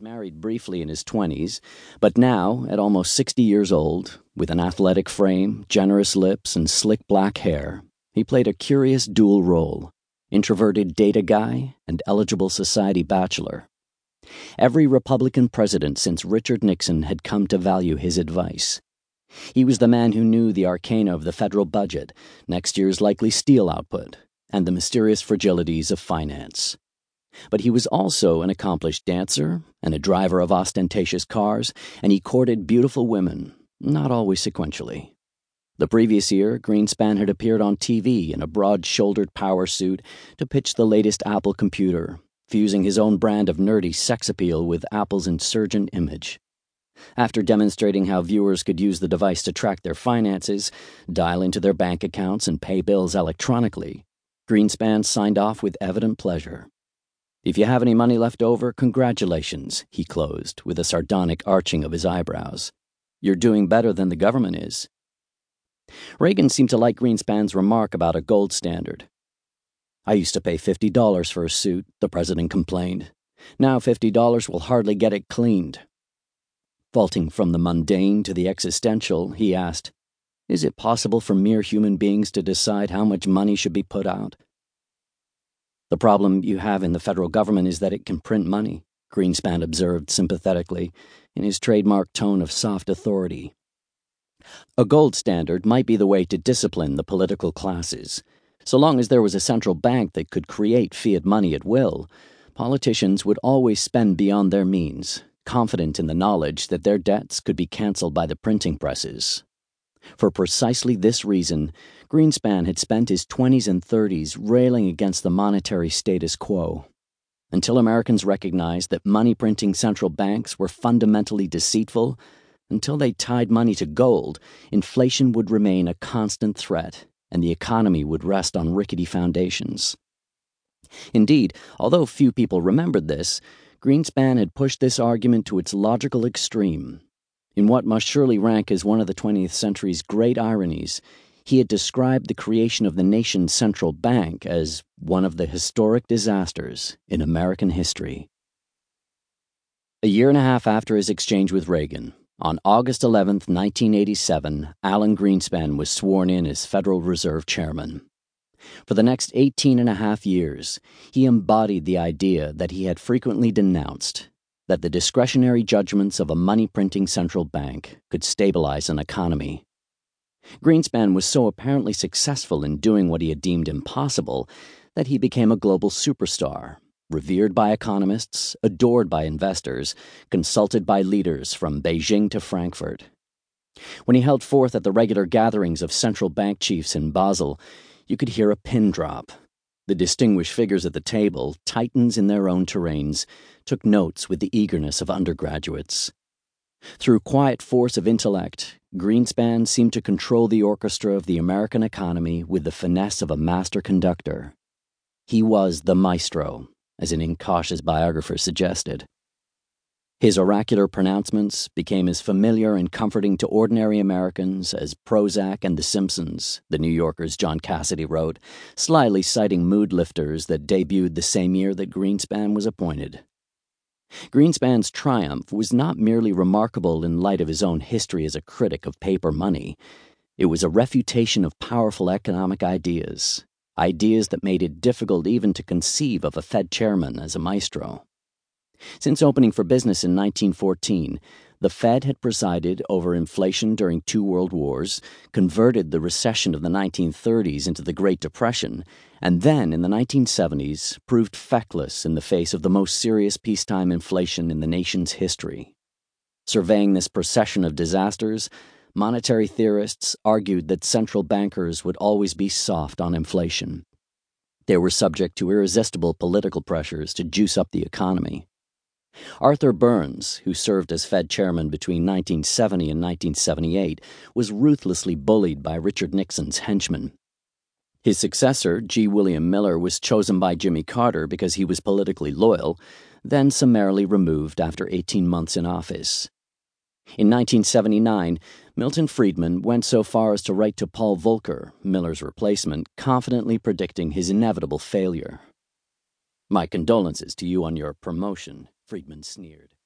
married briefly in his 20s, but now, at almost 60 years old, with an athletic frame, generous lips, and slick black hair, he played a curious dual role introverted data guy and eligible society bachelor. Every Republican president since Richard Nixon had come to value his advice. He was the man who knew the arcana of the federal budget, next year's likely steel output, and the mysterious fragilities of finance. But he was also an accomplished dancer and a driver of ostentatious cars, and he courted beautiful women, not always sequentially. The previous year, Greenspan had appeared on TV in a broad shouldered power suit to pitch the latest Apple computer, fusing his own brand of nerdy sex appeal with Apple's insurgent image. After demonstrating how viewers could use the device to track their finances, dial into their bank accounts, and pay bills electronically, Greenspan signed off with evident pleasure. If you have any money left over, congratulations, he closed, with a sardonic arching of his eyebrows. You're doing better than the government is. Reagan seemed to like Greenspan's remark about a gold standard. I used to pay $50 for a suit, the president complained. Now $50 will hardly get it cleaned. Vaulting from the mundane to the existential, he asked, Is it possible for mere human beings to decide how much money should be put out? The problem you have in the federal government is that it can print money, Greenspan observed sympathetically, in his trademark tone of soft authority. A gold standard might be the way to discipline the political classes. So long as there was a central bank that could create fiat money at will, politicians would always spend beyond their means, confident in the knowledge that their debts could be cancelled by the printing presses. For precisely this reason, Greenspan had spent his 20s and 30s railing against the monetary status quo. Until Americans recognized that money printing central banks were fundamentally deceitful, until they tied money to gold, inflation would remain a constant threat and the economy would rest on rickety foundations. Indeed, although few people remembered this, Greenspan had pushed this argument to its logical extreme. In what must surely rank as one of the 20th century's great ironies, he had described the creation of the nation's central bank as one of the historic disasters in American history. A year and a half after his exchange with Reagan, on August 11, 1987, Alan Greenspan was sworn in as Federal Reserve Chairman. For the next 18 and a half years, he embodied the idea that he had frequently denounced that the discretionary judgments of a money printing central bank could stabilize an economy. Greenspan was so apparently successful in doing what he had deemed impossible that he became a global superstar, revered by economists, adored by investors, consulted by leaders from Beijing to Frankfurt. When he held forth at the regular gatherings of central bank chiefs in Basel, you could hear a pin drop the distinguished figures at the table, titans in their own terrains, took notes with the eagerness of undergraduates. Through quiet force of intellect, Greenspan seemed to control the orchestra of the American economy with the finesse of a master conductor. He was the maestro, as an incautious biographer suggested. His oracular pronouncements became as familiar and comforting to ordinary Americans as Prozac and The Simpsons, the New Yorker's John Cassidy wrote, slyly citing mood lifters that debuted the same year that Greenspan was appointed. Greenspan's triumph was not merely remarkable in light of his own history as a critic of paper money, it was a refutation of powerful economic ideas, ideas that made it difficult even to conceive of a Fed chairman as a maestro. Since opening for business in 1914, the Fed had presided over inflation during two world wars, converted the recession of the 1930s into the Great Depression, and then in the 1970s proved feckless in the face of the most serious peacetime inflation in the nation's history. Surveying this procession of disasters, monetary theorists argued that central bankers would always be soft on inflation. They were subject to irresistible political pressures to juice up the economy. Arthur Burns, who served as Fed chairman between 1970 and 1978, was ruthlessly bullied by Richard Nixon's henchmen. His successor, G. William Miller, was chosen by Jimmy Carter because he was politically loyal, then summarily removed after 18 months in office. In 1979, Milton Friedman went so far as to write to Paul Volcker, Miller's replacement, confidently predicting his inevitable failure. My condolences to you on your promotion, Friedman sneered.